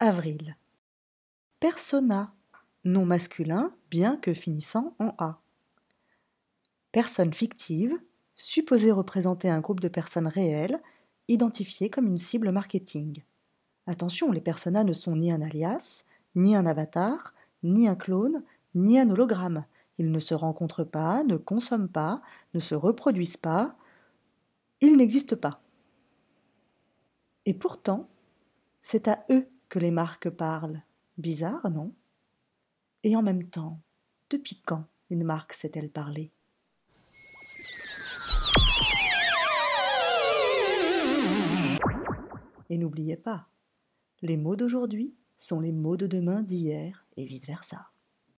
avril. Persona, nom masculin bien que finissant en A. Personne fictive, supposée représenter un groupe de personnes réelles, identifiées comme une cible marketing. Attention, les personas ne sont ni un alias, ni un avatar, ni un clone, ni un hologramme. Ils ne se rencontrent pas, ne consomment pas, ne se reproduisent pas. Ils n'existent pas. Et pourtant, c'est à eux que les marques parlent. Bizarre, non? Et en même temps, depuis quand une marque sait-elle parler? Et n'oubliez pas, les mots d'aujourd'hui sont les mots de demain d'hier et vice-versa.